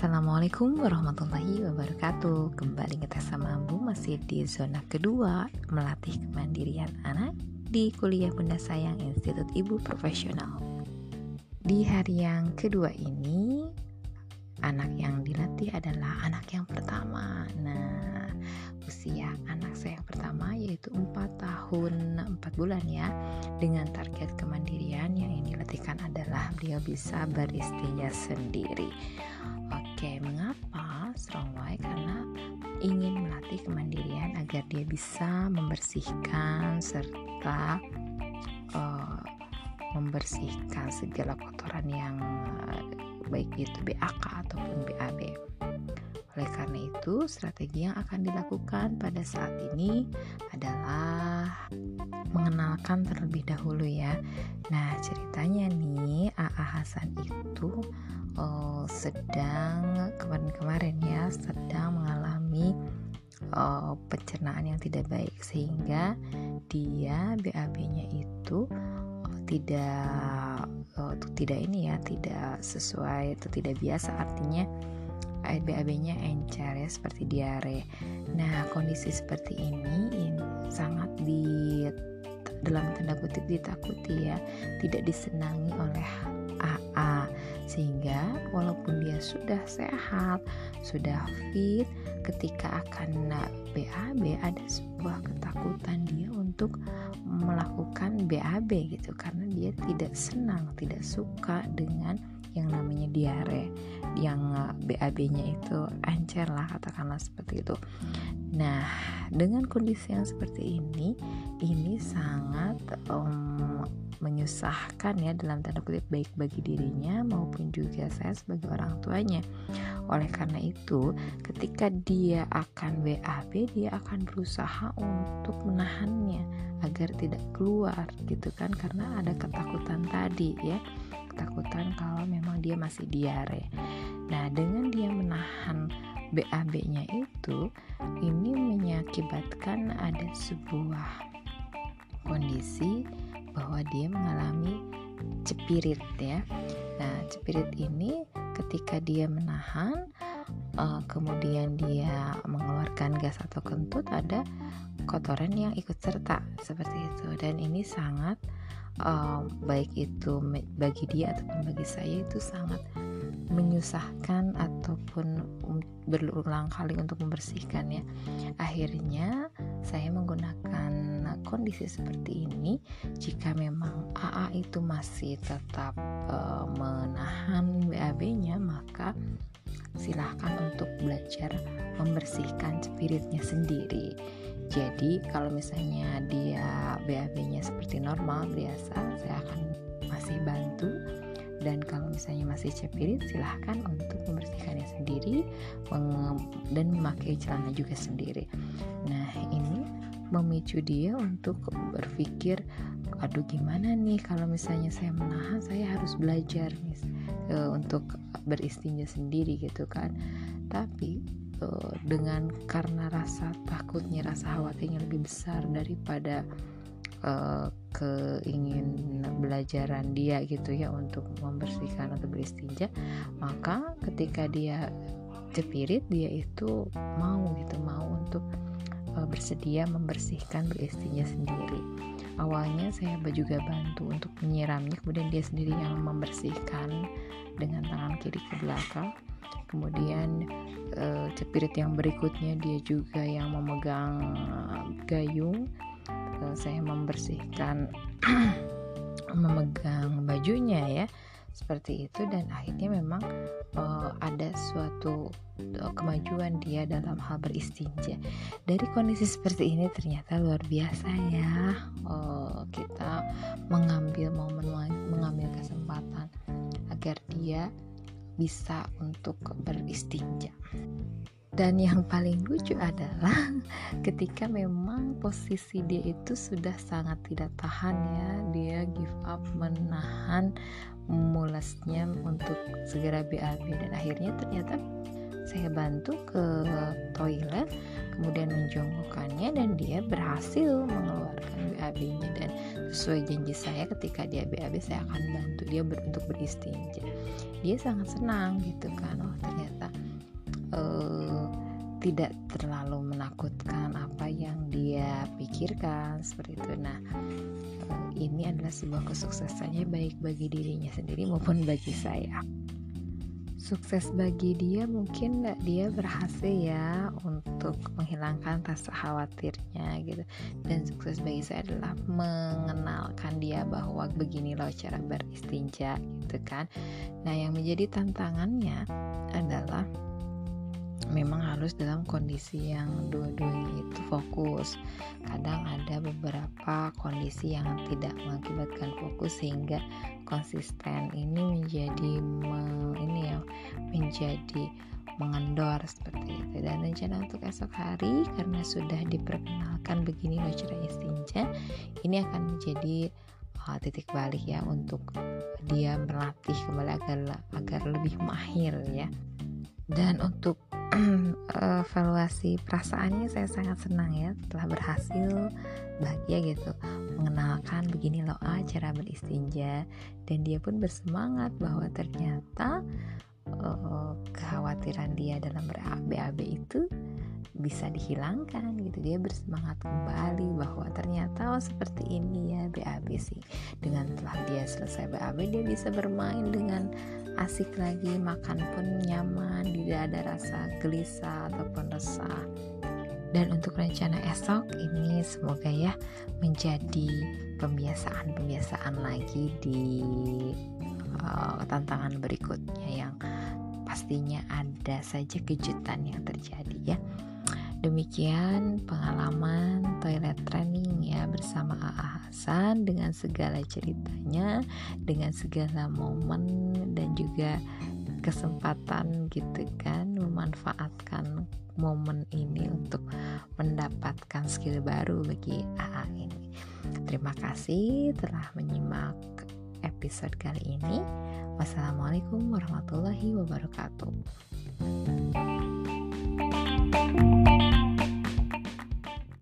Assalamualaikum warahmatullahi wabarakatuh. Kembali kita sama Bu masih di zona kedua Melatih kemandirian anak di kuliah Bunda Sayang Institut Ibu Profesional. Di hari yang kedua ini Anak yang dilatih adalah anak yang pertama. Nah usia anak saya yang pertama yaitu 4 tahun 4 bulan ya. Dengan target kemandirian yang ini latihkan adalah beliau bisa beristinja sendiri Oke, mengapa strong why? Karena ingin melatih kemandirian agar dia bisa membersihkan serta uh, membersihkan segala kotoran yang uh, baik itu BAK ataupun BAB. Oleh karena itu, strategi yang akan dilakukan pada saat ini adalah mengenalkan terlebih dahulu ya. Nah, ceritanya nih, AA Hasan itu uh, sedang kemarin-kemarin ya sedang mengalami uh, pencernaan yang tidak baik sehingga dia BAB-nya itu uh, tidak uh, tidak ini ya tidak sesuai atau tidak biasa artinya BAB-nya encer ya seperti diare. Nah kondisi seperti ini, ini sangat di dalam tanda kutip ditakuti ya tidak disenangi oleh AA sehingga walaupun dia sudah sehat, sudah fit, ketika akan BAB ada sebuah ketakutan dia untuk melakukan BAB gitu karena dia tidak senang, tidak suka dengan yang namanya diare yang BAB-nya itu encer lah katakanlah seperti itu. Nah, dengan kondisi yang seperti ini, ini sangat um, menyusahkan ya dalam tanda kutip baik bagi dirinya maupun juga saya sebagai orang tuanya. Oleh karena itu, ketika dia akan BAB, dia akan berusaha untuk menahannya agar tidak keluar gitu kan karena ada ketakutan tadi ya. Ketakutan kalau memang dia masih diare. Nah, dengan dia menahan BAB-nya itu ini mengakibatkan ada sebuah kondisi bahwa dia mengalami cepirit ya. Nah, cepirit ini ketika dia menahan uh, kemudian dia mengeluarkan gas atau kentut ada kotoran yang ikut serta seperti itu dan ini sangat uh, baik itu bagi dia ataupun bagi saya itu sangat menyusahkan ataupun berulang kali untuk membersihkan ya. Akhirnya saya menggunakan kondisi seperti ini. Jika memang AA itu masih tetap e, menahan BAB-nya maka silahkan untuk belajar membersihkan spiritnya sendiri jadi kalau misalnya dia BAB-nya seperti normal biasa saya akan masih bantu. Dan kalau misalnya masih cepirit silahkan untuk membersihkannya sendiri dan memakai celana juga sendiri. Nah ini memicu dia untuk berpikir aduh gimana nih kalau misalnya saya menahan saya harus belajar nih e, untuk beristinja sendiri gitu kan. Tapi e, dengan karena rasa takutnya rasa khawatirnya lebih besar daripada uh, keingin belajaran dia gitu ya untuk membersihkan atau beristinja maka ketika dia cepirit dia itu mau gitu mau untuk bersedia membersihkan beristinja sendiri. Awalnya saya juga bantu untuk menyiramnya kemudian dia sendiri yang membersihkan dengan tangan kiri ke belakang. Kemudian uh, cepirit yang berikutnya dia juga yang memegang gayung. Uh, saya membersihkan memegang bajunya ya seperti itu dan akhirnya memang uh, ada suatu uh, kemajuan dia dalam hal beristinja. Dari kondisi seperti ini ternyata luar biasa ya. Uh, kita mengambil momen mengambil kesempatan agar dia bisa untuk beristinja. Dan yang paling lucu adalah ketika memang posisi dia itu sudah sangat tidak tahan ya dia give up menahan mulasnya untuk segera BAB dan akhirnya ternyata saya bantu ke toilet kemudian menjongkokkannya dan dia berhasil mengeluarkan BAB-nya dan sesuai janji saya ketika dia BAB saya akan bantu dia ber, untuk beristinja. Dia sangat senang gitu kan. Oh ternyata uh, tidak terlalu menakutkan apa yang dia pikirkan seperti itu. Nah uh, ini adalah sebuah kesuksesannya baik bagi dirinya sendiri maupun bagi saya. Sukses bagi dia mungkin dia berhasil ya untuk menghilangkan rasa khawatirnya gitu. Dan sukses bagi saya adalah mengenalkan dia bahwa begini loh cara beristinja gitu kan. Nah yang menjadi tantangannya adalah memang harus dalam kondisi yang dua-duanya itu fokus. Kadang ada beberapa kondisi yang tidak mengakibatkan fokus sehingga konsisten ini menjadi me, ini ya menjadi mengendor seperti itu dan rencana untuk esok hari karena sudah diperkenalkan begini loh cara istinja ini akan menjadi uh, titik balik ya untuk dia berlatih kembali agar agar lebih mahir ya dan untuk evaluasi perasaannya saya sangat senang ya telah berhasil bahagia gitu mengenalkan begini loh ah, cara beristinja. Dan dia pun bersemangat bahwa ternyata uh, kekhawatiran dia dalam ber-BAB itu bisa dihilangkan gitu. Dia bersemangat kembali bahwa ternyata oh seperti ini ya BAB sih. Dengan telah dia selesai BAB dia bisa bermain dengan asik lagi makan pun nyaman tidak ada rasa gelisah ataupun resah dan untuk rencana esok ini semoga ya menjadi pembiasaan-pembiasaan lagi di uh, tantangan berikutnya yang pastinya ada saja kejutan yang terjadi ya. Demikian pengalaman toilet training ya bersama AA Hasan dengan segala ceritanya, dengan segala momen dan juga kesempatan gitu kan memanfaatkan momen ini untuk mendapatkan skill baru bagi AA ini. Terima kasih telah menyimak episode kali ini. Wassalamualaikum warahmatullahi wabarakatuh.